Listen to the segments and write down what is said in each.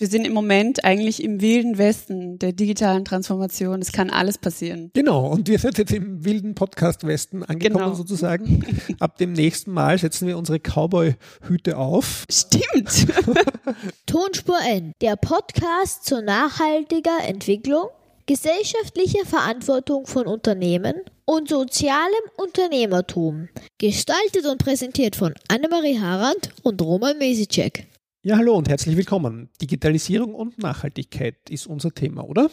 Wir sind im Moment eigentlich im wilden Westen der digitalen Transformation. Es kann alles passieren. Genau, und wir sind jetzt im wilden Podcast-Westen angekommen genau. sozusagen. Ab dem nächsten Mal setzen wir unsere Cowboy-Hüte auf. Stimmt. Tonspur N, der Podcast zur nachhaltiger Entwicklung, gesellschaftlicher Verantwortung von Unternehmen und sozialem Unternehmertum. Gestaltet und präsentiert von Annemarie Harand und Roman Mesicek. Ja, hallo und herzlich willkommen. Digitalisierung und Nachhaltigkeit ist unser Thema, oder?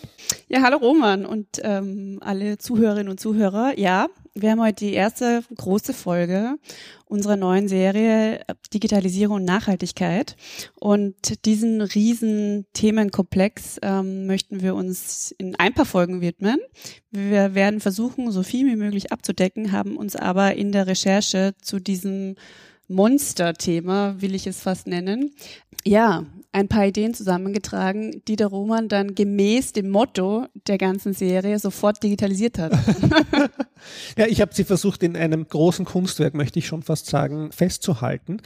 Ja, hallo Roman und ähm, alle Zuhörerinnen und Zuhörer. Ja, wir haben heute die erste große Folge unserer neuen Serie Digitalisierung und Nachhaltigkeit. Und diesen riesen Themenkomplex ähm, möchten wir uns in ein paar Folgen widmen. Wir werden versuchen, so viel wie möglich abzudecken, haben uns aber in der Recherche zu diesem Monster-Thema, will ich es fast nennen. Ja, ein paar Ideen zusammengetragen, die der Roman dann gemäß dem Motto der ganzen Serie sofort digitalisiert hat. ja, ich habe sie versucht in einem großen Kunstwerk, möchte ich schon fast sagen, festzuhalten.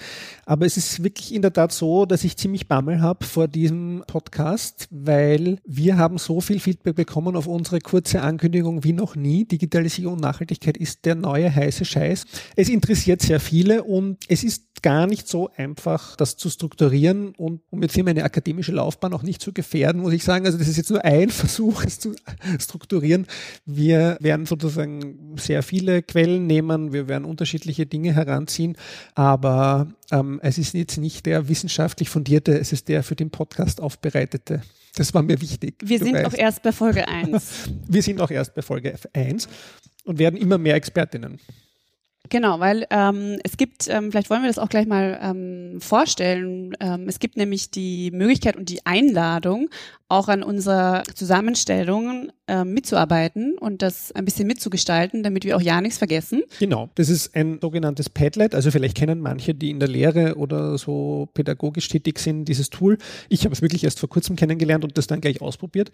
Aber es ist wirklich in der Tat so, dass ich ziemlich Bammel habe vor diesem Podcast, weil wir haben so viel Feedback bekommen auf unsere kurze Ankündigung wie noch nie. Digitalisierung und Nachhaltigkeit ist der neue heiße Scheiß. Es interessiert sehr viele und es ist gar nicht so einfach, das zu strukturieren und um jetzt hier meine akademische Laufbahn auch nicht zu gefährden, muss ich sagen. Also das ist jetzt nur ein Versuch, es zu strukturieren. Wir werden sozusagen sehr viele Quellen nehmen, wir werden unterschiedliche Dinge heranziehen, aber ähm, es ist jetzt nicht der wissenschaftlich fundierte, es ist der für den Podcast aufbereitete. Das war mir wichtig. Wir sind weißt. auch erst bei Folge 1. wir sind auch erst bei Folge 1 und werden immer mehr Expertinnen. Genau, weil ähm, es gibt, ähm, vielleicht wollen wir das auch gleich mal ähm, vorstellen. Ähm, es gibt nämlich die Möglichkeit und die Einladung, auch an unserer Zusammenstellung äh, mitzuarbeiten und das ein bisschen mitzugestalten, damit wir auch ja nichts vergessen. Genau, das ist ein sogenanntes Padlet. Also vielleicht kennen manche, die in der Lehre oder so pädagogisch tätig sind, dieses Tool. Ich habe es wirklich erst vor kurzem kennengelernt und das dann gleich ausprobiert.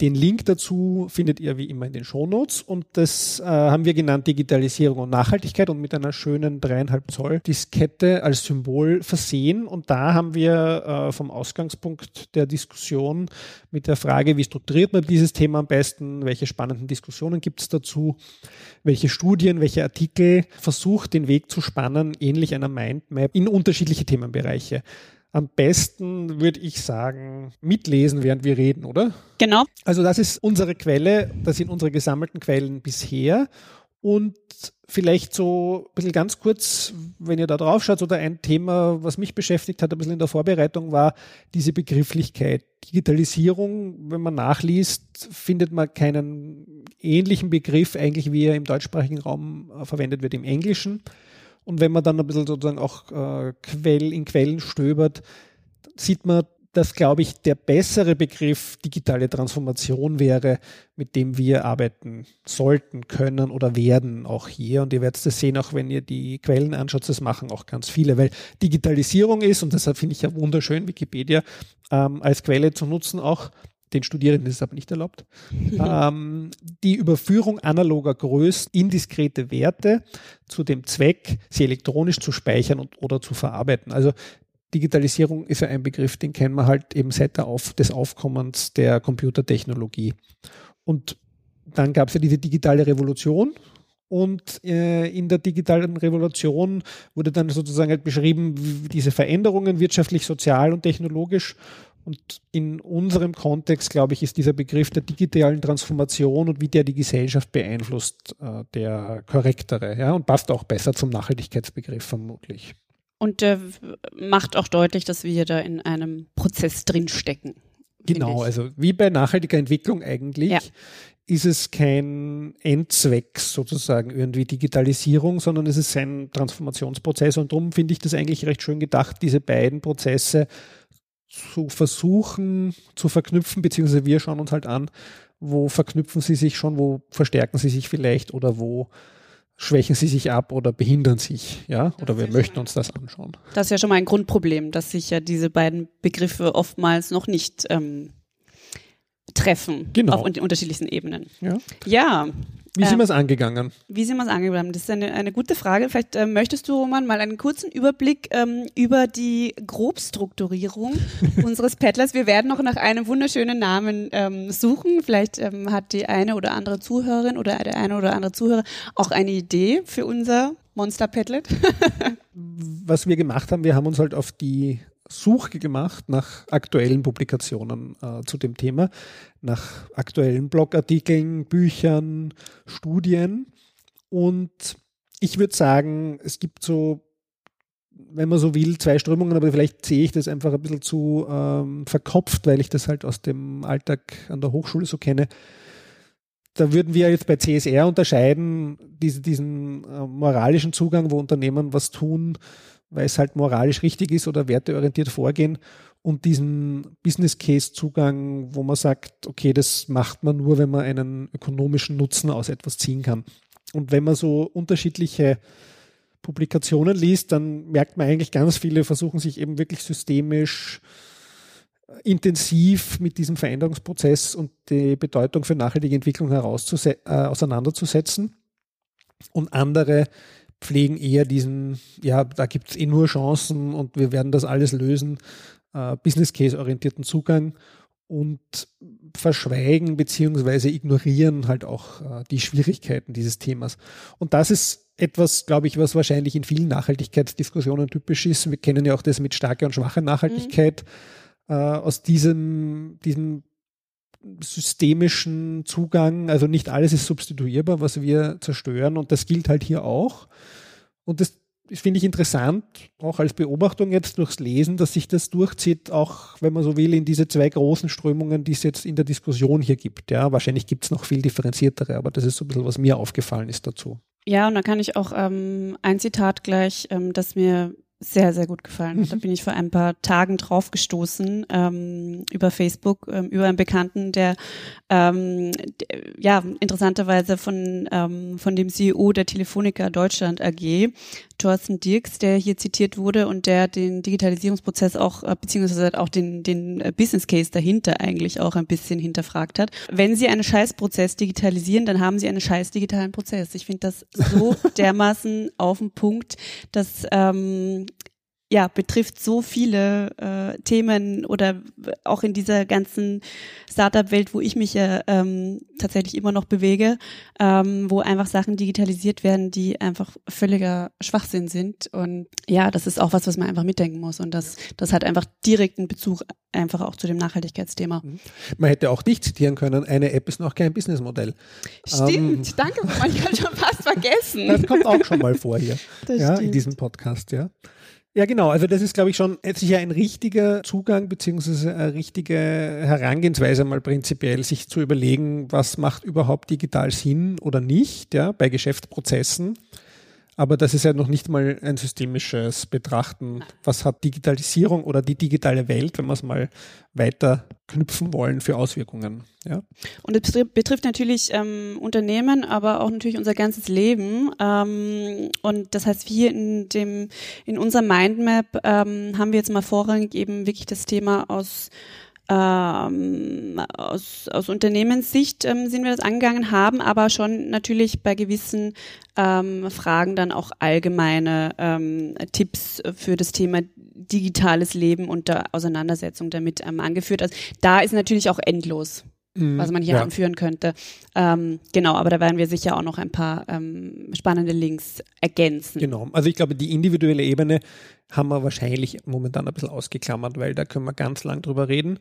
Den Link dazu findet ihr wie immer in den Shownotes und das äh, haben wir genannt Digitalisierung und Nachhaltigkeit und mit einer schönen dreieinhalb Zoll Diskette als Symbol versehen. Und da haben wir äh, vom Ausgangspunkt der Diskussion mit der Frage, wie strukturiert man dieses Thema am besten, welche spannenden Diskussionen gibt es dazu, welche Studien, welche Artikel versucht den Weg zu spannen, ähnlich einer Mindmap in unterschiedliche Themenbereiche. Am besten würde ich sagen, mitlesen, während wir reden, oder? Genau. Also das ist unsere Quelle, das sind unsere gesammelten Quellen bisher. Und vielleicht so ein bisschen ganz kurz, wenn ihr da drauf schaut, oder ein Thema, was mich beschäftigt hat, ein bisschen in der Vorbereitung, war diese Begrifflichkeit. Digitalisierung, wenn man nachliest, findet man keinen ähnlichen Begriff eigentlich, wie er im deutschsprachigen Raum äh, verwendet wird im Englischen. Und wenn man dann ein bisschen sozusagen auch äh, in Quellen stöbert, sieht man, dass, glaube ich, der bessere Begriff digitale Transformation wäre, mit dem wir arbeiten sollten, können oder werden auch hier. Und ihr werdet das sehen, auch wenn ihr die Quellen anschaut, das machen auch ganz viele, weil Digitalisierung ist, und deshalb finde ich ja wunderschön, Wikipedia ähm, als Quelle zu nutzen, auch den Studierenden ist es aber nicht erlaubt, ähm, die Überführung analoger Größen in diskrete Werte zu dem Zweck, sie elektronisch zu speichern und, oder zu verarbeiten. Also Digitalisierung ist ja ein Begriff, den kennen wir halt eben seit Auf des Aufkommens der Computertechnologie. Und dann gab es ja diese digitale Revolution. Und äh, in der digitalen Revolution wurde dann sozusagen halt beschrieben, diese Veränderungen wirtschaftlich, sozial und technologisch. Und in unserem Kontext, glaube ich, ist dieser Begriff der digitalen Transformation und wie der die Gesellschaft beeinflusst, äh, der korrektere ja, und passt auch besser zum Nachhaltigkeitsbegriff vermutlich. Und äh, macht auch deutlich, dass wir da in einem Prozess drinstecken. Genau, also wie bei nachhaltiger Entwicklung eigentlich. Ja. Ist es kein Endzweck sozusagen irgendwie Digitalisierung, sondern es ist ein Transformationsprozess und darum finde ich das eigentlich recht schön gedacht, diese beiden Prozesse zu versuchen zu verknüpfen, beziehungsweise wir schauen uns halt an, wo verknüpfen sie sich schon, wo verstärken sie sich vielleicht oder wo schwächen sie sich ab oder behindern sich, ja? Oder wir möchten uns das anschauen. Das ist ja schon mal ein Grundproblem, dass sich ja diese beiden Begriffe oftmals noch nicht ähm, treffen genau. auf un unterschiedlichsten Ebenen. Ja. ja. Wie sind wir es angegangen? Wie sind wir es angegangen? Das ist eine, eine gute Frage. Vielleicht äh, möchtest du, Roman, mal einen kurzen Überblick ähm, über die Grobstrukturierung unseres Paddlers. Wir werden noch nach einem wunderschönen Namen ähm, suchen. Vielleicht ähm, hat die eine oder andere Zuhörerin oder der eine oder andere Zuhörer auch eine Idee für unser Monster Padlet. Was wir gemacht haben, wir haben uns halt auf die Suche gemacht nach aktuellen Publikationen äh, zu dem Thema, nach aktuellen Blogartikeln, Büchern, Studien. Und ich würde sagen, es gibt so, wenn man so will, zwei Strömungen, aber vielleicht sehe ich das einfach ein bisschen zu ähm, verkopft, weil ich das halt aus dem Alltag an der Hochschule so kenne. Da würden wir jetzt bei CSR unterscheiden, diese, diesen äh, moralischen Zugang, wo Unternehmen was tun, weil es halt moralisch richtig ist oder werteorientiert vorgehen und diesen Business Case Zugang, wo man sagt, okay, das macht man nur, wenn man einen ökonomischen Nutzen aus etwas ziehen kann. Und wenn man so unterschiedliche Publikationen liest, dann merkt man eigentlich ganz viele versuchen sich eben wirklich systemisch äh, intensiv mit diesem Veränderungsprozess und die Bedeutung für nachhaltige Entwicklung äh, auseinanderzusetzen. Und andere pflegen eher diesen, ja, da gibt es eh nur Chancen und wir werden das alles lösen, äh, Business Case-orientierten Zugang und verschweigen beziehungsweise ignorieren halt auch äh, die Schwierigkeiten dieses Themas. Und das ist etwas, glaube ich, was wahrscheinlich in vielen Nachhaltigkeitsdiskussionen typisch ist. Wir kennen ja auch das mit starker und schwacher Nachhaltigkeit. Mhm. Äh, aus diesem, diesem systemischen Zugang, also nicht alles ist substituierbar, was wir zerstören und das gilt halt hier auch. Und das finde ich interessant, auch als Beobachtung jetzt durchs Lesen, dass sich das durchzieht, auch wenn man so will, in diese zwei großen Strömungen, die es jetzt in der Diskussion hier gibt. Ja, wahrscheinlich gibt es noch viel differenziertere, aber das ist so ein bisschen, was mir aufgefallen ist dazu. Ja, und da kann ich auch ähm, ein Zitat gleich, ähm, das mir sehr, sehr gut gefallen. Mhm. Da bin ich vor ein paar Tagen drauf gestoßen ähm, über Facebook, ähm, über einen Bekannten, der ähm, ja interessanterweise von, ähm, von dem CEO der Telefonica Deutschland AG, Thorsten Dirks, der hier zitiert wurde und der den Digitalisierungsprozess auch, äh, beziehungsweise auch den, den äh, Business Case dahinter eigentlich auch ein bisschen hinterfragt hat. Wenn Sie einen Scheißprozess digitalisieren, dann haben Sie einen scheiß digitalen Prozess. Ich finde das so dermaßen auf den Punkt, dass ähm, ja, betrifft so viele äh, Themen oder auch in dieser ganzen Startup-Welt, wo ich mich ja ähm, tatsächlich immer noch bewege, ähm, wo einfach Sachen digitalisiert werden, die einfach völliger Schwachsinn sind. Und ja, das ist auch was, was man einfach mitdenken muss. Und das, das hat einfach direkten Bezug einfach auch zu dem Nachhaltigkeitsthema. Mhm. Man hätte auch dich zitieren können, eine App ist noch kein Businessmodell. Stimmt, ähm, danke, man kann schon fast vergessen. Das kommt auch schon mal vor hier, ja, in diesem Podcast, ja. Ja, genau. Also das ist, glaube ich, schon sicher ein richtiger Zugang beziehungsweise eine richtige Herangehensweise mal prinzipiell, sich zu überlegen, was macht überhaupt digital Sinn oder nicht, ja, bei Geschäftsprozessen. Aber das ist ja noch nicht mal ein systemisches Betrachten. Was hat Digitalisierung oder die digitale Welt, wenn wir es mal weiter knüpfen wollen, für Auswirkungen? Ja. Und es betrifft natürlich ähm, Unternehmen, aber auch natürlich unser ganzes Leben. Ähm, und das heißt, hier in dem, in unserer Mindmap ähm, haben wir jetzt mal vorrangig eben wirklich das Thema aus ähm, aus, aus Unternehmenssicht ähm, sind wir das angegangen, haben aber schon natürlich bei gewissen ähm, Fragen dann auch allgemeine ähm, Tipps für das Thema digitales Leben und der Auseinandersetzung damit ähm, angeführt. Also da ist natürlich auch endlos mhm. was man hier ja. anführen könnte. Ähm, genau, aber da werden wir sicher auch noch ein paar ähm, spannende Links ergänzen. Genau, also ich glaube, die individuelle Ebene haben wir wahrscheinlich momentan ein bisschen ausgeklammert, weil da können wir ganz lang drüber reden.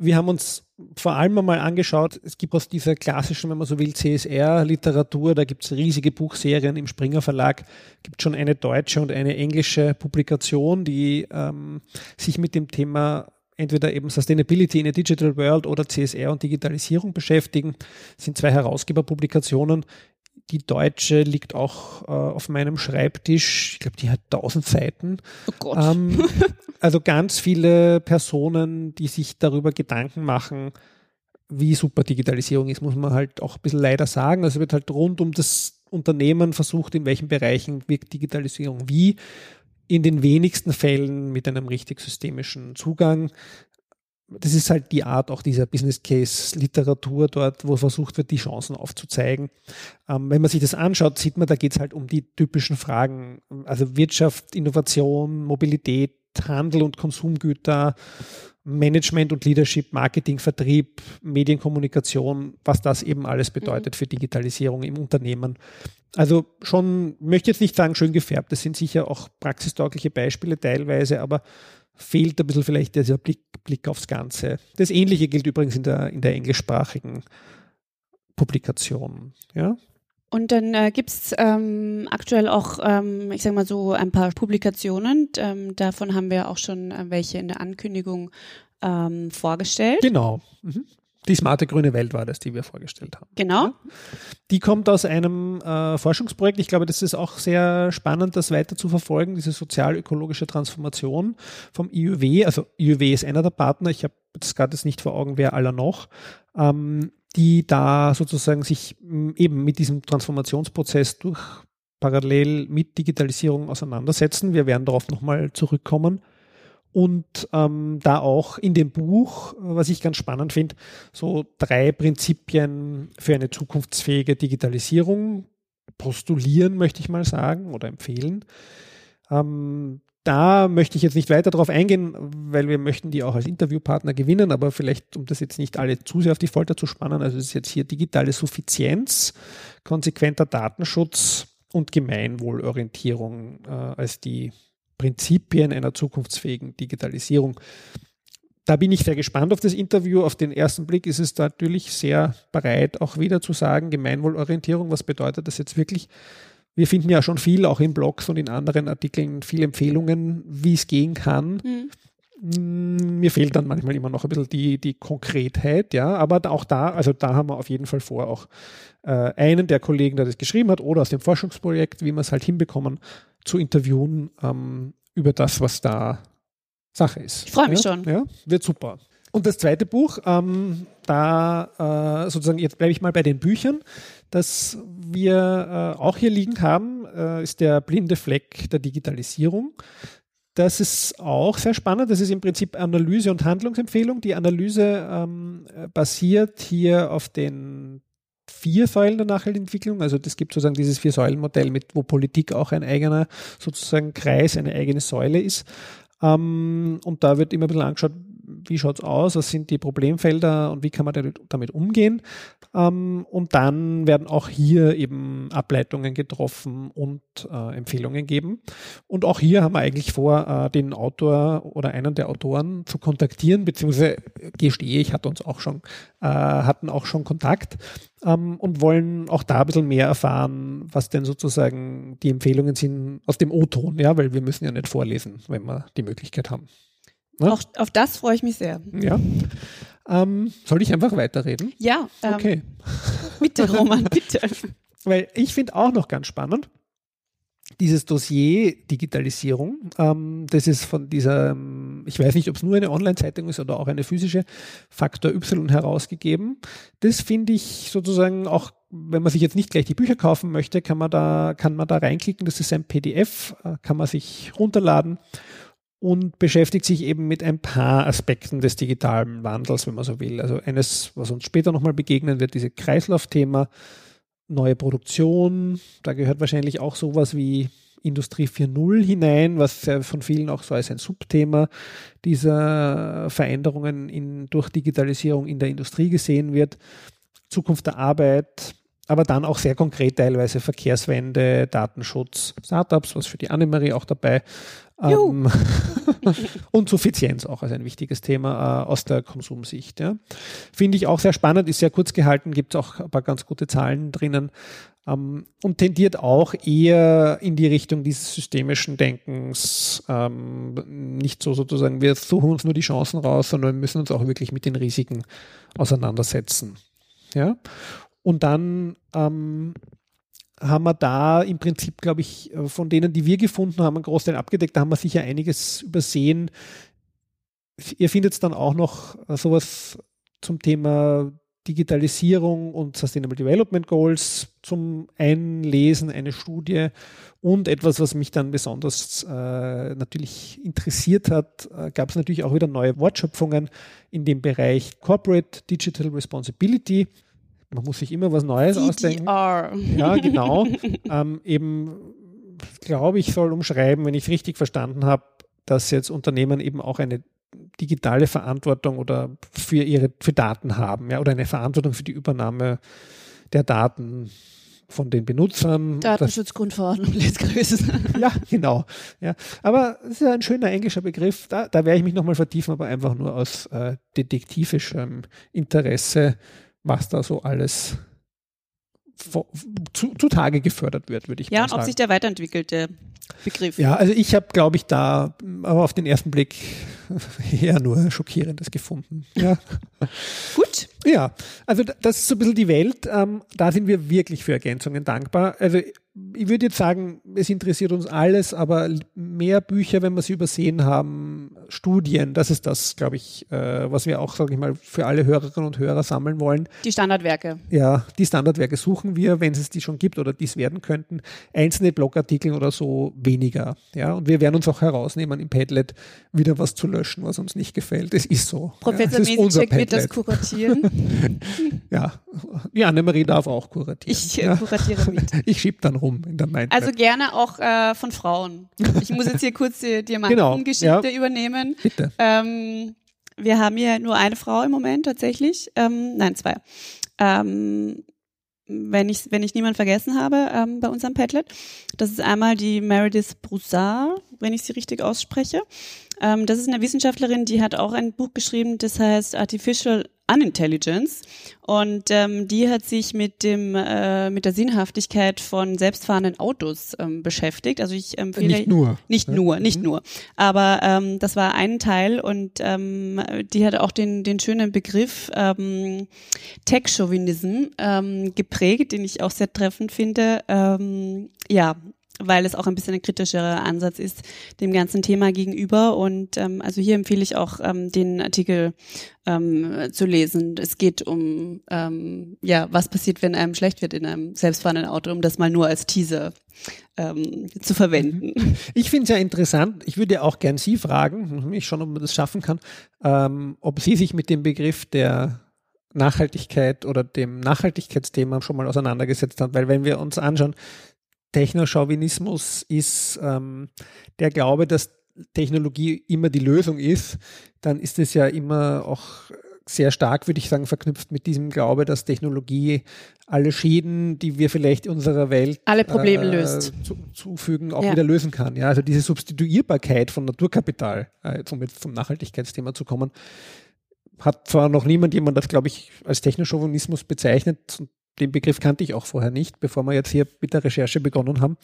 Wir haben uns vor allem einmal angeschaut, es gibt aus dieser klassischen, wenn man so will, CSR-Literatur, da gibt es riesige Buchserien im Springer Verlag, gibt schon eine deutsche und eine englische Publikation, die ähm, sich mit dem Thema entweder eben Sustainability in a Digital World oder CSR und Digitalisierung beschäftigen. Das sind zwei Herausgeberpublikationen. Die deutsche liegt auch äh, auf meinem Schreibtisch. Ich glaube, die hat tausend Seiten. Oh Gott. Ähm, also ganz viele Personen, die sich darüber Gedanken machen, wie super Digitalisierung ist, muss man halt auch ein bisschen leider sagen. Also wird halt rund um das Unternehmen versucht, in welchen Bereichen wirkt Digitalisierung wie. In den wenigsten Fällen mit einem richtig systemischen Zugang. das ist halt die Art auch dieser Business Case Literatur dort, wo versucht wird, die Chancen aufzuzeigen. Ähm, wenn man sich das anschaut, sieht man, da geht es halt um die typischen Fragen, also Wirtschaft, Innovation, Mobilität, Handel und Konsumgüter, Management und Leadership, Marketing, Vertrieb, Medienkommunikation, was das eben alles bedeutet mhm. für Digitalisierung im Unternehmen. Also schon, möchte jetzt nicht sagen schön gefärbt, das sind sicher auch praxistaugliche Beispiele teilweise, aber fehlt ein bisschen vielleicht dieser Blick, Blick aufs Ganze. Das Ähnliche gilt übrigens in der, in der englischsprachigen Publikation. Ja? Und dann äh, gibt es ähm, aktuell auch, ähm, ich sage mal so, ein paar Publikationen. Ähm, davon haben wir auch schon äh, welche in der Ankündigung ähm, vorgestellt. Genau. Mhm. Die smarte grüne Welt war das, die wir vorgestellt haben. Genau. Die kommt aus einem äh, Forschungsprojekt. Ich glaube, das ist auch sehr spannend, das weiter zu verfolgen, diese sozial-ökologische Transformation vom IUW. Also IUW ist einer der Partner. Ich habe jetzt gerade nicht vor Augen, wer aller noch. Ähm, die da sozusagen sich eben mit diesem Transformationsprozess durch parallel mit Digitalisierung auseinandersetzen. Wir werden darauf nochmal zurückkommen und ähm, da auch in dem Buch, was ich ganz spannend finde, so drei Prinzipien für eine zukunftsfähige Digitalisierung postulieren, möchte ich mal sagen, oder empfehlen. Ähm, da möchte ich jetzt nicht weiter darauf eingehen, weil wir möchten die auch als Interviewpartner gewinnen, aber vielleicht, um das jetzt nicht alle zu sehr auf die Folter zu spannen, also es ist jetzt hier digitale Suffizienz, konsequenter Datenschutz und Gemeinwohlorientierung äh, als die Prinzipien einer zukunftsfähigen Digitalisierung. Da bin ich sehr gespannt auf das Interview. Auf den ersten Blick ist es natürlich sehr bereit, auch wieder zu sagen, Gemeinwohlorientierung, was bedeutet das jetzt wirklich? Wir finden ja schon viel, auch in Blogs und in anderen Artikeln, viele Empfehlungen, wie es gehen kann. Mhm. Mir fehlt dann manchmal immer noch ein bisschen die, die Konkretheit, ja, aber auch da, also da haben wir auf jeden Fall vor, auch äh, einen der Kollegen, der das geschrieben hat, oder aus dem Forschungsprojekt, wie wir es halt hinbekommen, zu interviewen ähm, über das, was da Sache ist. Ich freue mich ja? schon. Ja, wird super. Und das zweite Buch, ähm, da äh, sozusagen, jetzt bleibe ich mal bei den Büchern, das wir äh, auch hier liegen haben, äh, ist der blinde Fleck der Digitalisierung. Das ist auch sehr spannend. Das ist im Prinzip Analyse und Handlungsempfehlung. Die Analyse ähm, basiert hier auf den vier Säulen der Nachhaltigentwicklung. Also das gibt sozusagen dieses Vier-Säulen-Modell, wo Politik auch ein eigener sozusagen Kreis, eine eigene Säule ist. Ähm, und da wird immer ein bisschen angeschaut, wie schaut es aus, was sind die Problemfelder und wie kann man damit umgehen. Ähm, und dann werden auch hier eben Ableitungen getroffen und äh, Empfehlungen geben. Und auch hier haben wir eigentlich vor, äh, den Autor oder einen der Autoren zu kontaktieren, beziehungsweise gestehe ich, hat uns auch schon, äh, hatten auch schon Kontakt ähm, und wollen auch da ein bisschen mehr erfahren, was denn sozusagen die Empfehlungen sind aus dem O-Ton, ja, weil wir müssen ja nicht vorlesen, wenn wir die Möglichkeit haben. Ne? Auch auf das freue ich mich sehr. Ja. Ähm, soll ich einfach weiterreden? Ja. Ähm, okay. Bitte, Roman, bitte. Weil ich finde auch noch ganz spannend, dieses Dossier Digitalisierung, ähm, das ist von dieser, ich weiß nicht, ob es nur eine Online-Zeitung ist oder auch eine physische, Faktor Y herausgegeben. Das finde ich sozusagen auch, wenn man sich jetzt nicht gleich die Bücher kaufen möchte, kann man da, kann man da reinklicken. Das ist ein PDF, äh, kann man sich runterladen und beschäftigt sich eben mit ein paar Aspekten des digitalen Wandels, wenn man so will. Also eines, was uns später nochmal begegnen wird, diese Kreislaufthema, neue Produktion, da gehört wahrscheinlich auch sowas wie Industrie 4.0 hinein, was von vielen auch so als ein Subthema dieser Veränderungen in, durch Digitalisierung in der Industrie gesehen wird. Zukunft der Arbeit, aber dann auch sehr konkret teilweise Verkehrswende, Datenschutz, Startups, was für die Annemarie auch dabei. Ähm, und Suffizienz auch als ein wichtiges Thema äh, aus der Konsumsicht. Ja. Finde ich auch sehr spannend, ist sehr kurz gehalten, gibt es auch ein paar ganz gute Zahlen drinnen ähm, und tendiert auch eher in die Richtung dieses systemischen Denkens, ähm, nicht so sozusagen, wir suchen uns nur die Chancen raus, sondern wir müssen uns auch wirklich mit den Risiken auseinandersetzen. Ja. Und dann ähm, haben wir da im Prinzip, glaube ich, äh, von denen, die wir gefunden haben, einen Großteil abgedeckt. Da haben wir sicher einiges übersehen. Ihr findet dann auch noch äh, sowas zum Thema Digitalisierung und Sustainable Development Goals zum Einlesen, eine Studie und etwas, was mich dann besonders äh, natürlich interessiert hat, äh, gab es natürlich auch wieder neue Wortschöpfungen in dem Bereich Corporate Digital Responsibility. Man muss sich immer was Neues DDR. ausdenken. Ja, genau. ähm, eben, glaube ich, soll umschreiben, wenn ich es richtig verstanden habe, dass jetzt Unternehmen eben auch eine digitale Verantwortung oder für ihre für Daten haben, ja, oder eine Verantwortung für die Übernahme der Daten von den Benutzern. Datenschutzgrundverordnung lässt grüßen. ja, genau. Ja. Aber es ist ja ein schöner englischer Begriff. Da, da werde ich mich nochmal vertiefen, aber einfach nur aus äh, detektivischem Interesse, was da so alles zu, zutage gefördert wird, würde ich ja, mal und sagen. ob sich der weiterentwickelte Begriff. Ja, also ich habe, glaube ich, da aber auf den ersten Blick eher nur Schockierendes gefunden. Ja. Gut. Ja, also das ist so ein bisschen die Welt. Ähm, da sind wir wirklich für Ergänzungen dankbar. Also ich würde jetzt sagen, es interessiert uns alles, aber mehr Bücher, wenn wir sie übersehen haben, Studien, das ist das, glaube ich, äh, was wir auch, sage ich mal, für alle Hörerinnen und Hörer sammeln wollen. Die Standardwerke. Ja, die Standardwerke suchen wir, wenn es die schon gibt oder dies werden könnten. Einzelne Blogartikel oder so weniger. Ja, und wir werden uns auch herausnehmen, im Padlet wieder was zu löschen, was uns nicht gefällt. Es ist so. Professor ja, Mesicek wird das kuratieren. ja, die Annemarie darf auch kuratieren. Ich äh, ja. kuratiere mit. Ich schieb dann rum in der Mindmap. Also gerne auch äh, von Frauen. Ich muss jetzt hier kurz die Diamantengeschichte genau, ja. übernehmen. Bitte. Ähm, wir haben hier nur eine Frau im Moment tatsächlich. Ähm, nein, zwei. Ähm, wenn ich, wenn ich niemand vergessen habe ähm, bei unserem Padlet. Das ist einmal die Meredith Broussard, wenn ich sie richtig ausspreche. Ähm, das ist eine Wissenschaftlerin, die hat auch ein Buch geschrieben, das heißt Artificial Unintelligence. Und ähm, die hat sich mit dem äh, mit der Sinnhaftigkeit von selbstfahrenden Autos ähm, beschäftigt. Also ich empfehle nicht nur, nicht ja. nur, nicht mhm. nur. Aber ähm, das war ein Teil und ähm, die hat auch den den schönen Begriff ähm, Tech-Chauvinism ähm, geprägt, den ich auch sehr treffend finde. Ähm, ja, weil es auch ein bisschen ein kritischerer Ansatz ist dem ganzen Thema gegenüber. Und ähm, also hier empfehle ich auch ähm, den Artikel ähm, zu lesen. Es geht um ähm, ja, was passiert, wenn einem schlecht wird in einem selbstfahrenden Auto, um das mal nur als Teaser ähm, zu verwenden. Mhm. Ich finde es ja interessant. Ich würde ja auch gern Sie fragen, ich schon, ob man das schaffen kann, ähm, ob Sie sich mit dem Begriff der Nachhaltigkeit oder dem Nachhaltigkeitsthema schon mal auseinandergesetzt haben, weil wenn wir uns anschauen, Technochauvinismus ist ähm, der Glaube, dass Technologie immer die Lösung ist, dann ist es ja immer auch sehr stark, würde ich sagen, verknüpft mit diesem Glaube, dass Technologie alle Schäden, die wir vielleicht unserer Welt alle Probleme äh, löst. Zu, zufügen, auch ja. wieder lösen kann. Ja, also diese Substituierbarkeit von Naturkapital, äh, um jetzt zum Nachhaltigkeitsthema zu kommen, hat zwar noch niemand jemand das, glaube ich, als Technochauvinismus bezeichnet und den Begriff kannte ich auch vorher nicht, bevor wir jetzt hier mit der Recherche begonnen haben.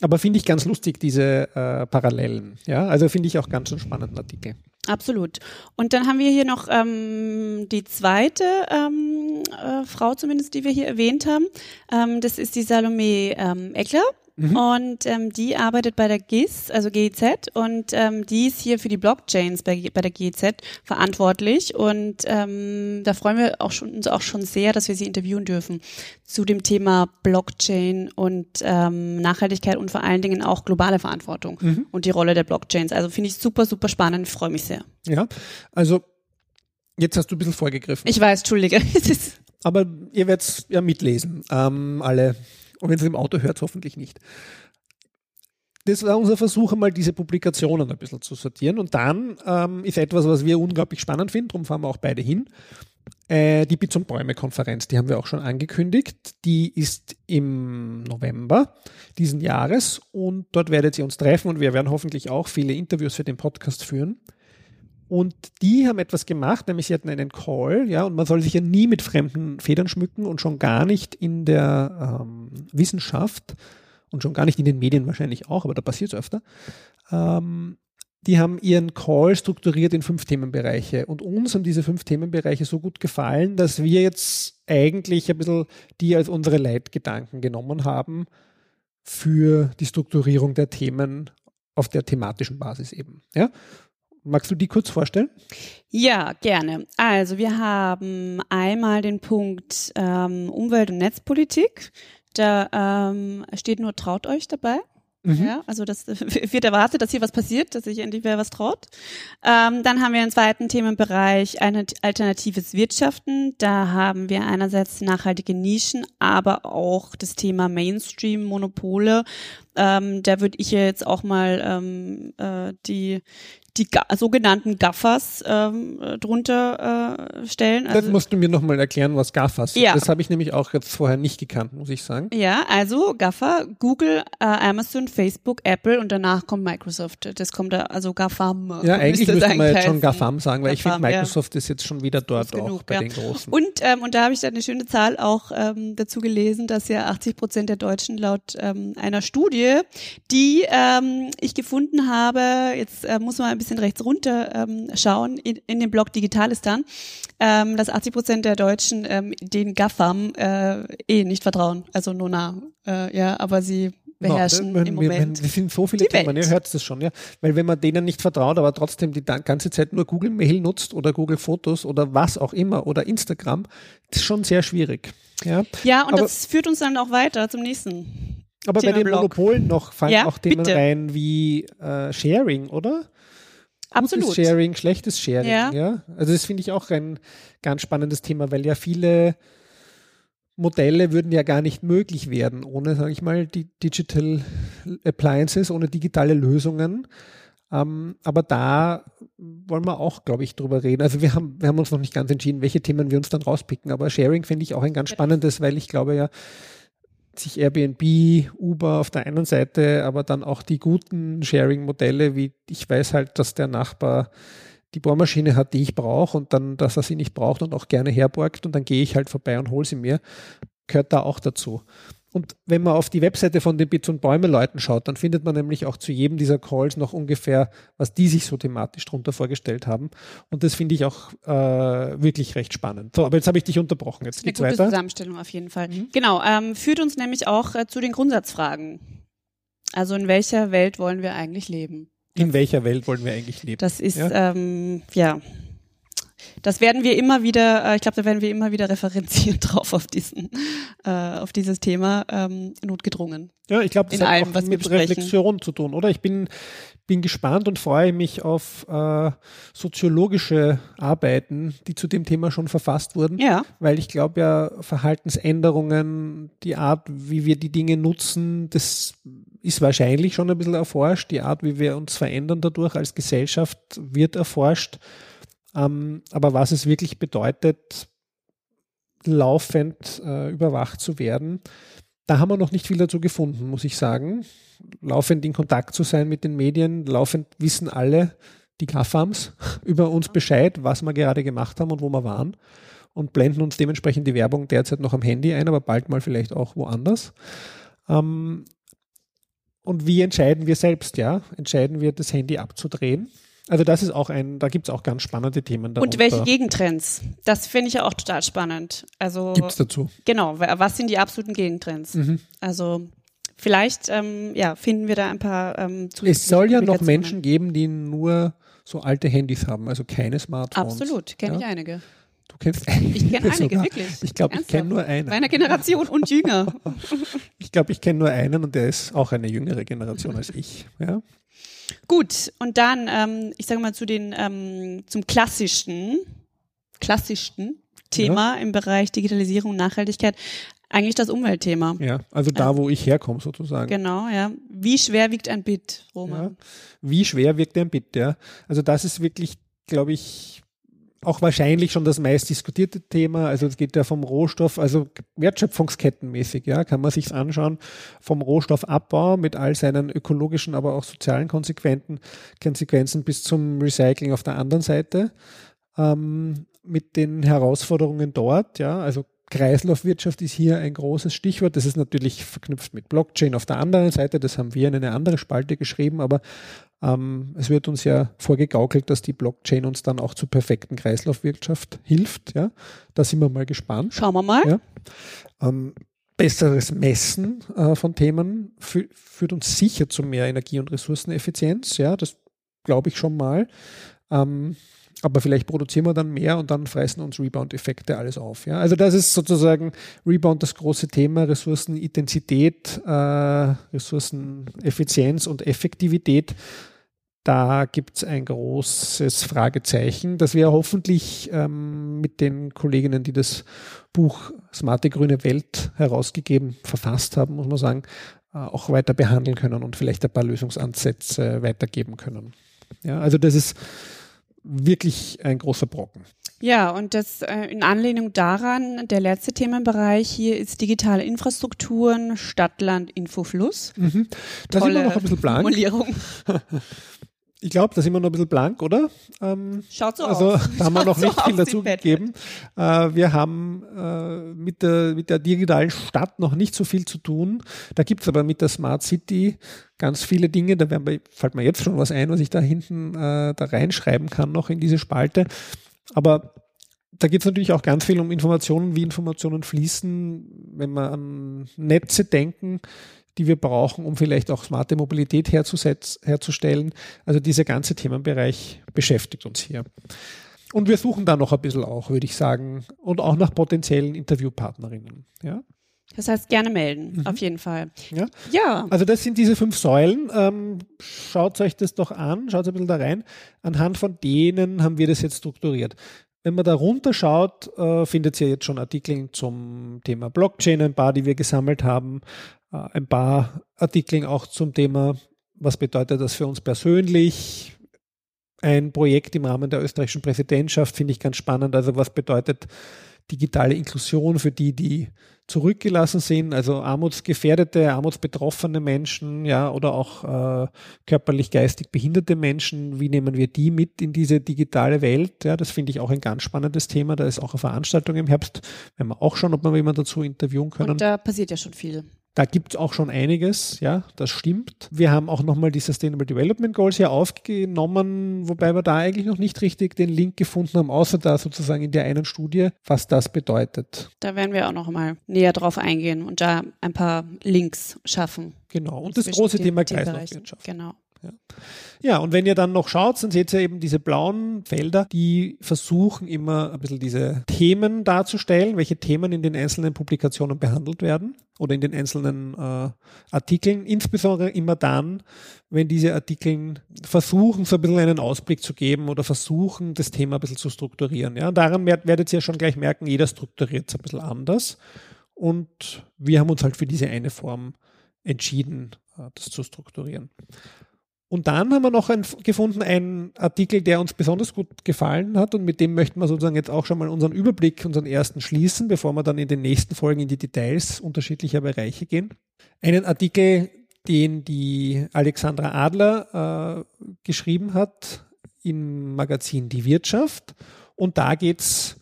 Aber finde ich ganz lustig, diese äh, Parallelen. Ja, also finde ich auch ganz einen spannenden Artikel. Absolut. Und dann haben wir hier noch ähm, die zweite ähm, äh, Frau zumindest, die wir hier erwähnt haben. Ähm, das ist die Salome ähm, Eckler. Mhm. Und ähm, die arbeitet bei der GIS, also GIZ, und ähm, die ist hier für die Blockchains bei, bei der GIZ verantwortlich. Und ähm, da freuen wir auch schon, uns auch schon sehr, dass wir sie interviewen dürfen zu dem Thema Blockchain und ähm, Nachhaltigkeit und vor allen Dingen auch globale Verantwortung mhm. und die Rolle der Blockchains. Also finde ich super, super spannend. Freue mich sehr. Ja, also jetzt hast du ein bisschen vorgegriffen. Ich weiß, Entschuldige. Aber ihr werdet ja mitlesen, ähm, alle und wenn es im Auto hört, hoffentlich nicht. Das war unser Versuch, einmal diese Publikationen ein bisschen zu sortieren. Und dann ähm, ist etwas, was wir unglaublich spannend finden, darum fahren wir auch beide hin. Äh, die Bits und Bäume-Konferenz, die haben wir auch schon angekündigt. Die ist im November diesen Jahres und dort werdet ihr uns treffen und wir werden hoffentlich auch viele Interviews für den Podcast führen. Und die haben etwas gemacht, nämlich sie hatten einen Call, ja, und man soll sich ja nie mit fremden Federn schmücken und schon gar nicht in der ähm, Wissenschaft und schon gar nicht in den Medien wahrscheinlich auch, aber da passiert es öfter. Ähm, die haben ihren Call strukturiert in fünf Themenbereiche. Und uns haben diese fünf Themenbereiche so gut gefallen, dass wir jetzt eigentlich ein bisschen die als unsere Leitgedanken genommen haben für die Strukturierung der Themen auf der thematischen Basis eben. Ja? Magst du die kurz vorstellen? Ja, gerne. Also wir haben einmal den Punkt ähm, Umwelt- und Netzpolitik. Da ähm, steht nur traut euch dabei. Mhm. Ja, also das wird erwartet, dass hier was passiert, dass sich endlich wer was traut. Ähm, dann haben wir einen zweiten Themenbereich, ein alternatives Wirtschaften. Da haben wir einerseits nachhaltige Nischen, aber auch das Thema Mainstream, Monopole. Ähm, da würde ich jetzt auch mal ähm, äh, die die sogenannten Gaffers ähm, drunter äh, stellen. Also, das musst du mir nochmal erklären, was Gaffers ja. Das habe ich nämlich auch jetzt vorher nicht gekannt, muss ich sagen. Ja, also Gaffer, Google, äh, Amazon, Facebook, Apple und danach kommt Microsoft. Das kommt da, also GAFAM. Ja, eigentlich müsste man jetzt schon GAFAM sagen, weil GAFAM, ich finde, Microsoft ja. ist jetzt schon wieder dort auch genug, bei ja. den Großen. Und, ähm, und da habe ich dann eine schöne Zahl auch ähm, dazu gelesen, dass ja 80 Prozent der Deutschen laut ähm, einer Studie, die ähm, ich gefunden habe, jetzt äh, muss man ein bisschen bisschen rechts runter ähm, schauen in, in dem Blog Digitalistan, ähm, dass 80 Prozent der Deutschen ähm, den GAFAM äh, eh nicht vertrauen. Also nur nah. Äh, ja, aber sie beherrschen no, im Moment. Wir sind so viele Themen, ihr hört es schon, ja. Weil wenn man denen nicht vertraut, aber trotzdem die ganze Zeit nur Google Mail nutzt oder Google Fotos oder was auch immer oder Instagram, ist schon sehr schwierig. Ja, ja und aber, das führt uns dann auch weiter zum nächsten. Aber Thema bei den Monopolen noch fallen ja, auch Themen bitte. rein wie äh, Sharing, oder? Absolut. Gutes Sharing, schlechtes Sharing. Ja. ja? Also das finde ich auch ein ganz spannendes Thema, weil ja viele Modelle würden ja gar nicht möglich werden ohne, sage ich mal, die Digital Appliances, ohne digitale Lösungen. Ähm, aber da wollen wir auch, glaube ich, drüber reden. Also wir haben, wir haben uns noch nicht ganz entschieden, welche Themen wir uns dann rauspicken. Aber Sharing finde ich auch ein ganz spannendes, weil ich glaube ja, sich Airbnb, Uber auf der einen Seite, aber dann auch die guten Sharing-Modelle, wie ich weiß halt, dass der Nachbar die Bohrmaschine hat, die ich brauche und dann, dass er sie nicht braucht und auch gerne herborgt und dann gehe ich halt vorbei und hole sie mir, gehört da auch dazu. Und wenn man auf die Webseite von den Bits und Bäume Leuten schaut, dann findet man nämlich auch zu jedem dieser Calls noch ungefähr, was die sich so thematisch drunter vorgestellt haben. Und das finde ich auch äh, wirklich recht spannend. So, aber jetzt habe ich dich unterbrochen. Jetzt geht's Eine gute weiter. Zusammenstellung auf jeden Fall. Mhm. Genau, ähm, führt uns nämlich auch äh, zu den Grundsatzfragen. Also in welcher Welt wollen wir eigentlich leben? In welcher Welt wollen wir eigentlich leben? Das ist ja, ähm, ja das werden wir immer wieder, äh, ich glaube, da werden wir immer wieder referenzieren drauf auf diesen, äh, auf dieses Thema ähm, notgedrungen. Ja, ich glaube, das In hat allem, auch was mit Reflexion zu tun, oder? Ich bin, bin gespannt und freue mich auf äh, soziologische Arbeiten, die zu dem Thema schon verfasst wurden. Ja. Weil ich glaube ja, Verhaltensänderungen, die Art, wie wir die Dinge nutzen, das ist wahrscheinlich schon ein bisschen erforscht. Die Art, wie wir uns verändern dadurch als Gesellschaft, wird erforscht. Ähm, aber was es wirklich bedeutet, laufend äh, überwacht zu werden, da haben wir noch nicht viel dazu gefunden, muss ich sagen. Laufend in Kontakt zu sein mit den Medien, laufend wissen alle, die GAFAMs, über uns Bescheid, was wir gerade gemacht haben und wo wir waren und blenden uns dementsprechend die Werbung derzeit noch am Handy ein, aber bald mal vielleicht auch woanders. Ähm, und wie entscheiden wir selbst, ja? Entscheiden wir, das Handy abzudrehen also das ist auch ein, da gibt es auch ganz spannende Themen. Darunter. Und welche Gegentrends? Das finde ich ja auch total spannend. Also gibt's dazu? Genau. Was sind die absoluten Gegentrends? Mhm. Also vielleicht, ähm, ja, finden wir da ein paar. Ähm, es soll ja noch Menschen geben, die nur so alte Handys haben, also keine Smartphones. Absolut, kenne ja? ich einige. Du kennst einige. Ich kenne einige, wirklich. Ich glaube, ich kenne nur einen. Meiner Generation und jünger. ich glaube, ich kenne nur einen und der ist auch eine jüngere Generation als ich. Ja. Gut, und dann, ähm, ich sage mal zu den ähm, zum klassischen, klassischsten Thema ja. im Bereich Digitalisierung und Nachhaltigkeit, eigentlich das Umweltthema. Ja, also da, äh, wo ich herkomme sozusagen. Genau, ja. Wie schwer wiegt ein Bit, Roman? Ja. Wie schwer wiegt ein Bit, ja. Also das ist wirklich, glaube ich, auch wahrscheinlich schon das meist diskutierte Thema. Also es geht ja vom Rohstoff, also wertschöpfungskettenmäßig, ja, kann man sich's anschauen, vom Rohstoffabbau mit all seinen ökologischen, aber auch sozialen Konsequenzen, Konsequenzen bis zum Recycling auf der anderen Seite. Ähm, mit den Herausforderungen dort, ja, also Kreislaufwirtschaft ist hier ein großes Stichwort. Das ist natürlich verknüpft mit Blockchain auf der anderen Seite. Das haben wir in eine andere Spalte geschrieben, aber ähm, es wird uns ja vorgegaukelt, dass die Blockchain uns dann auch zur perfekten Kreislaufwirtschaft hilft. Ja, da sind wir mal gespannt. Schauen wir mal. Ja. Ähm, besseres Messen äh, von Themen fü führt uns sicher zu mehr Energie- und Ressourceneffizienz. Ja, das glaube ich schon mal. Ähm, aber vielleicht produzieren wir dann mehr und dann fressen uns Rebound-Effekte alles auf. Ja? Also das ist sozusagen Rebound das große Thema, Ressourcenintensität, äh, Ressourceneffizienz und Effektivität. Da gibt es ein großes Fragezeichen, das wir hoffentlich ähm, mit den Kolleginnen, die das Buch Smarte grüne Welt herausgegeben, verfasst haben, muss man sagen, äh, auch weiter behandeln können und vielleicht ein paar Lösungsansätze weitergeben können. Ja, also das ist wirklich ein großer Brocken. Ja, und das äh, in Anlehnung daran, der letzte Themenbereich hier ist digitale Infrastrukturen, Stadt, Land, Infofluss. Mhm. Da sind wir noch ein bisschen blank. Formulierung. Ich glaube, da sind wir noch ein bisschen blank, oder? Ähm, Schaut so also, aus. Also da haben wir noch nicht so viel dazu gegeben. Äh, wir haben äh, mit, der, mit der digitalen Stadt noch nicht so viel zu tun. Da gibt es aber mit der Smart City ganz viele Dinge. Da wir, fällt mir jetzt schon was ein, was ich da hinten äh, da reinschreiben kann noch in diese Spalte. Aber da geht es natürlich auch ganz viel um Informationen, wie Informationen fließen, wenn wir an Netze denken die wir brauchen, um vielleicht auch smarte Mobilität herzustellen. Also dieser ganze Themenbereich beschäftigt uns hier. Und wir suchen da noch ein bisschen auch, würde ich sagen, und auch nach potenziellen Interviewpartnerinnen. Ja. Das heißt, gerne melden, mhm. auf jeden Fall. Ja. ja. Also das sind diese fünf Säulen. Ähm, schaut euch das doch an, schaut ein bisschen da rein. Anhand von denen haben wir das jetzt strukturiert. Wenn man da runterschaut, äh, findet ihr jetzt schon Artikel zum Thema Blockchain, ein paar, die wir gesammelt haben, äh, ein paar Artikel auch zum Thema, was bedeutet das für uns persönlich. Ein Projekt im Rahmen der österreichischen Präsidentschaft finde ich ganz spannend. Also was bedeutet digitale Inklusion für die, die zurückgelassen sind, also armutsgefährdete, armutsbetroffene Menschen, ja, oder auch äh, körperlich, geistig behinderte Menschen. Wie nehmen wir die mit in diese digitale Welt? Ja, das finde ich auch ein ganz spannendes Thema. Da ist auch eine Veranstaltung im Herbst. Werden wir auch schauen, ob wir jemanden dazu interviewen können. Und da passiert ja schon viel. Da gibt es auch schon einiges, ja, das stimmt. Wir haben auch nochmal die Sustainable Development Goals hier aufgenommen, wobei wir da eigentlich noch nicht richtig den Link gefunden haben, außer da sozusagen in der einen Studie, was das bedeutet. Da werden wir auch nochmal näher drauf eingehen und da ein paar Links schaffen. Genau, und das große Thema Kreislaufwirtschaft. Genau. Ja. ja, und wenn ihr dann noch schaut, dann seht ihr eben diese blauen Felder, die versuchen immer ein bisschen diese Themen darzustellen, welche Themen in den einzelnen Publikationen behandelt werden oder in den einzelnen äh, Artikeln. Insbesondere immer dann, wenn diese Artikel versuchen, so ein bisschen einen Ausblick zu geben oder versuchen, das Thema ein bisschen zu strukturieren. Ja, und daran werdet ihr schon gleich merken, jeder strukturiert es ein bisschen anders. Und wir haben uns halt für diese eine Form entschieden, äh, das zu strukturieren. Und dann haben wir noch ein, gefunden einen Artikel, der uns besonders gut gefallen hat und mit dem möchten wir sozusagen jetzt auch schon mal unseren Überblick, unseren ersten schließen, bevor wir dann in den nächsten Folgen in die Details unterschiedlicher Bereiche gehen. Einen Artikel, den die Alexandra Adler äh, geschrieben hat im Magazin Die Wirtschaft. Und da geht's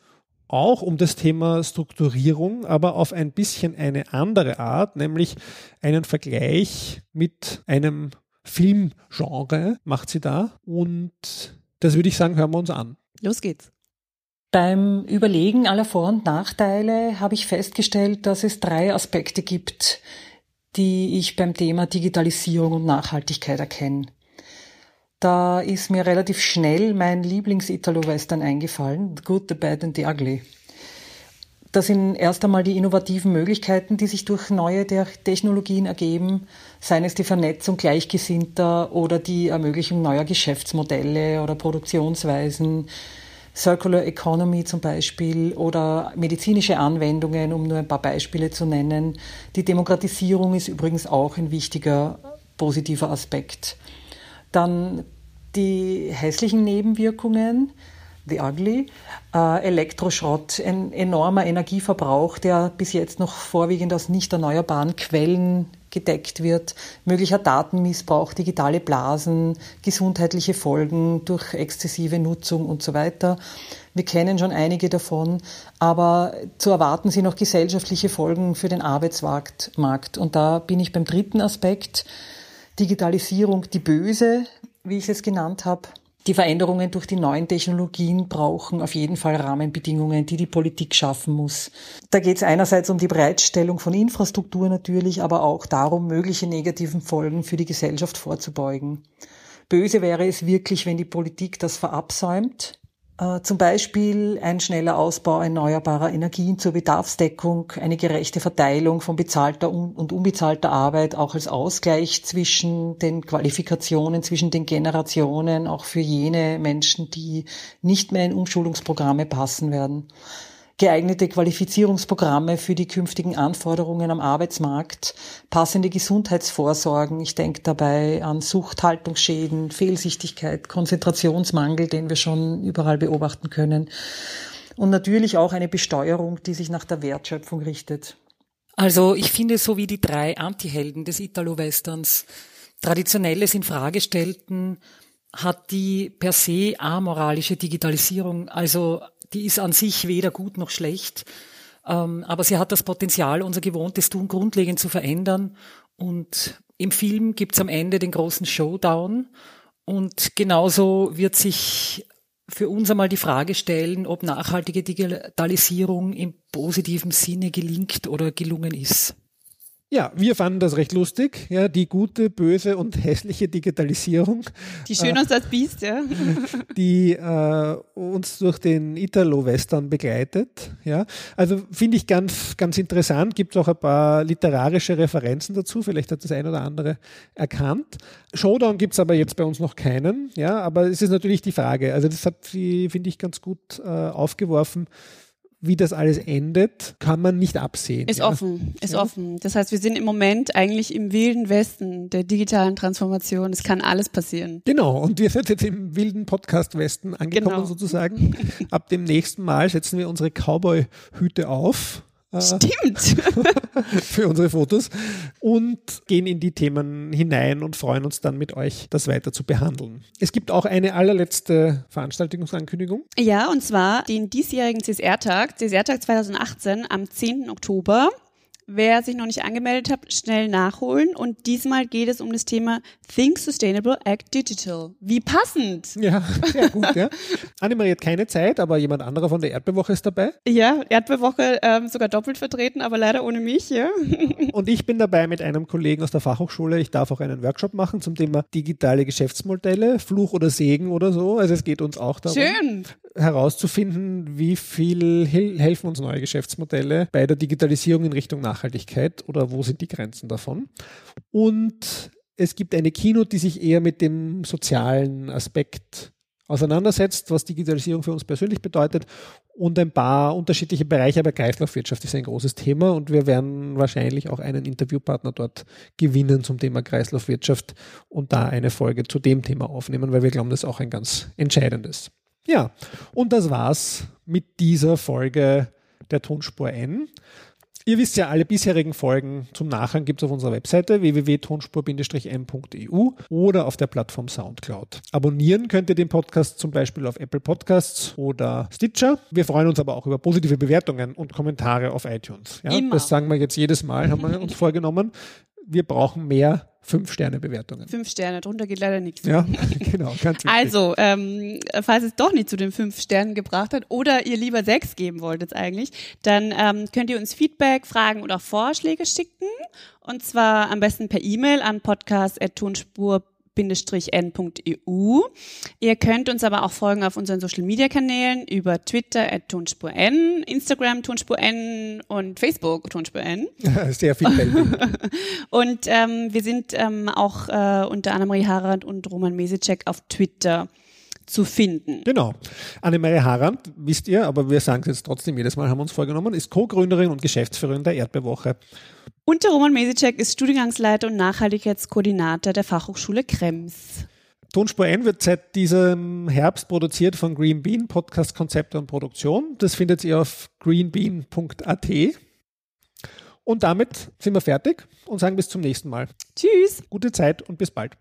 auch um das Thema Strukturierung, aber auf ein bisschen eine andere Art, nämlich einen Vergleich mit einem Filmgenre macht sie da. Und das würde ich sagen, hören wir uns an. Los geht's. Beim Überlegen aller Vor- und Nachteile habe ich festgestellt, dass es drei Aspekte gibt, die ich beim Thema Digitalisierung und Nachhaltigkeit erkenne. Da ist mir relativ schnell mein Lieblings-Italo-Western eingefallen, The Good, The Bad and The Ugly. Das sind erst einmal die innovativen Möglichkeiten, die sich durch neue Technologien ergeben, seien es die Vernetzung Gleichgesinnter oder die Ermöglichung neuer Geschäftsmodelle oder Produktionsweisen, Circular Economy zum Beispiel oder medizinische Anwendungen, um nur ein paar Beispiele zu nennen. Die Demokratisierung ist übrigens auch ein wichtiger positiver Aspekt. Dann die hässlichen Nebenwirkungen, The Ugly, äh, Elektroschrott, ein enormer Energieverbrauch, der bis jetzt noch vorwiegend aus nicht erneuerbaren Quellen gedeckt wird, möglicher Datenmissbrauch, digitale Blasen, gesundheitliche Folgen durch exzessive Nutzung und so weiter. Wir kennen schon einige davon, aber zu erwarten sind noch gesellschaftliche Folgen für den Arbeitsmarkt. Und da bin ich beim dritten Aspekt, Digitalisierung, die böse, wie ich es genannt habe. Die Veränderungen durch die neuen Technologien brauchen auf jeden Fall Rahmenbedingungen, die die Politik schaffen muss. Da geht es einerseits um die Bereitstellung von Infrastruktur natürlich, aber auch darum, mögliche negativen Folgen für die Gesellschaft vorzubeugen. Böse wäre es wirklich, wenn die Politik das verabsäumt. Äh, zum Beispiel ein schneller Ausbau erneuerbarer Energien zur Bedarfsdeckung, eine gerechte Verteilung von bezahlter und unbezahlter Arbeit, auch als Ausgleich zwischen den Qualifikationen, zwischen den Generationen, auch für jene Menschen, die nicht mehr in Umschulungsprogramme passen werden geeignete Qualifizierungsprogramme für die künftigen Anforderungen am Arbeitsmarkt, passende Gesundheitsvorsorgen. Ich denke dabei an Suchthaltungsschäden, Fehlsichtigkeit, Konzentrationsmangel, den wir schon überall beobachten können. Und natürlich auch eine Besteuerung, die sich nach der Wertschöpfung richtet. Also ich finde, so wie die drei Antihelden des Italo-Westerns Traditionelles in Frage stellten, hat die per se amoralische Digitalisierung also die ist an sich weder gut noch schlecht, ähm, aber sie hat das Potenzial, unser gewohntes Tun grundlegend zu verändern. Und im Film gibt's am Ende den großen Showdown. Und genauso wird sich für uns einmal die Frage stellen, ob nachhaltige Digitalisierung im positiven Sinne gelingt oder gelungen ist. Ja, wir fanden das recht lustig, ja, die gute, böse und hässliche Digitalisierung. Die schön aus äh, als Biest, ja. Die äh, uns durch den Italo-Western begleitet, ja. Also finde ich ganz, ganz interessant, gibt auch ein paar literarische Referenzen dazu, vielleicht hat das ein oder andere erkannt. Showdown gibt's aber jetzt bei uns noch keinen, ja, aber es ist natürlich die Frage, also das hat sie, finde ich, ganz gut äh, aufgeworfen, wie das alles endet, kann man nicht absehen. Ist ja. offen, ist ja. offen. Das heißt, wir sind im Moment eigentlich im wilden Westen der digitalen Transformation. Es kann alles passieren. Genau. Und wir sind jetzt im wilden Podcast Westen angekommen genau. sozusagen. Ab dem nächsten Mal setzen wir unsere Cowboy-Hüte auf Stimmt. für unsere Fotos und gehen in die Themen hinein und freuen uns dann mit euch, das weiter zu behandeln. Es gibt auch eine allerletzte Veranstaltungsankündigung. Ja, und zwar den diesjährigen CSR-Tag, CSR-Tag 2018 am 10. Oktober. Wer sich noch nicht angemeldet hat, schnell nachholen. Und diesmal geht es um das Thema Think Sustainable, Act Digital. Wie passend! Ja, sehr gut. Ja. Annemarie hat keine Zeit, aber jemand anderer von der Erdbewoche ist dabei. Ja, Erdbewoche ähm, sogar doppelt vertreten, aber leider ohne mich. Ja. Und ich bin dabei mit einem Kollegen aus der Fachhochschule. Ich darf auch einen Workshop machen zum Thema digitale Geschäftsmodelle, Fluch oder Segen oder so. Also es geht uns auch darum, Schön. herauszufinden, wie viel helfen uns neue Geschäftsmodelle bei der Digitalisierung in Richtung Nachhaltigkeit. Nachhaltigkeit oder wo sind die Grenzen davon? Und es gibt eine Keynote, die sich eher mit dem sozialen Aspekt auseinandersetzt, was Digitalisierung für uns persönlich bedeutet und ein paar unterschiedliche Bereiche, aber Kreislaufwirtschaft ist ein großes Thema und wir werden wahrscheinlich auch einen Interviewpartner dort gewinnen zum Thema Kreislaufwirtschaft und da eine Folge zu dem Thema aufnehmen, weil wir glauben, das ist auch ein ganz entscheidendes. Ja, und das war's mit dieser Folge der Tonspur N. Ihr wisst ja, alle bisherigen Folgen zum Nachhören gibt es auf unserer Webseite www.tonspur-m.eu oder auf der Plattform Soundcloud. Abonnieren könnt ihr den Podcast zum Beispiel auf Apple Podcasts oder Stitcher. Wir freuen uns aber auch über positive Bewertungen und Kommentare auf iTunes. Ja, das sagen wir jetzt jedes Mal, haben wir uns vorgenommen. Wir brauchen mehr Fünf-Sterne-Bewertungen. Fünf Sterne, drunter geht leider nichts. Ja, genau. Ganz also, ähm, falls es doch nicht zu den fünf Sternen gebracht hat oder ihr lieber sechs geben wolltet eigentlich, dann ähm, könnt ihr uns Feedback, Fragen oder Vorschläge schicken. Und zwar am besten per E-Mail an podcast.tonspur.de n.eu. Ihr könnt uns aber auch folgen auf unseren Social Media Kanälen über Twitter at Tonspur N, Instagram Tonspur N und Facebook Tonspur N. Sehr vielfältig. und ähm, wir sind ähm, auch äh, unter Annemarie Harald und Roman Mesicek auf Twitter zu finden. Genau. Annemarie Harand, wisst ihr, aber wir sagen es jetzt trotzdem jedes Mal, haben uns vorgenommen, ist Co-Gründerin und Geschäftsführerin der Erdbewoche. Und der Roman Mesicek ist Studiengangsleiter und Nachhaltigkeitskoordinator der Fachhochschule Krems. Tonspur N wird seit diesem Herbst produziert von Green Bean, Podcast, Konzepte und Produktion. Das findet ihr auf greenbean.at. Und damit sind wir fertig und sagen bis zum nächsten Mal. Tschüss. Gute Zeit und bis bald.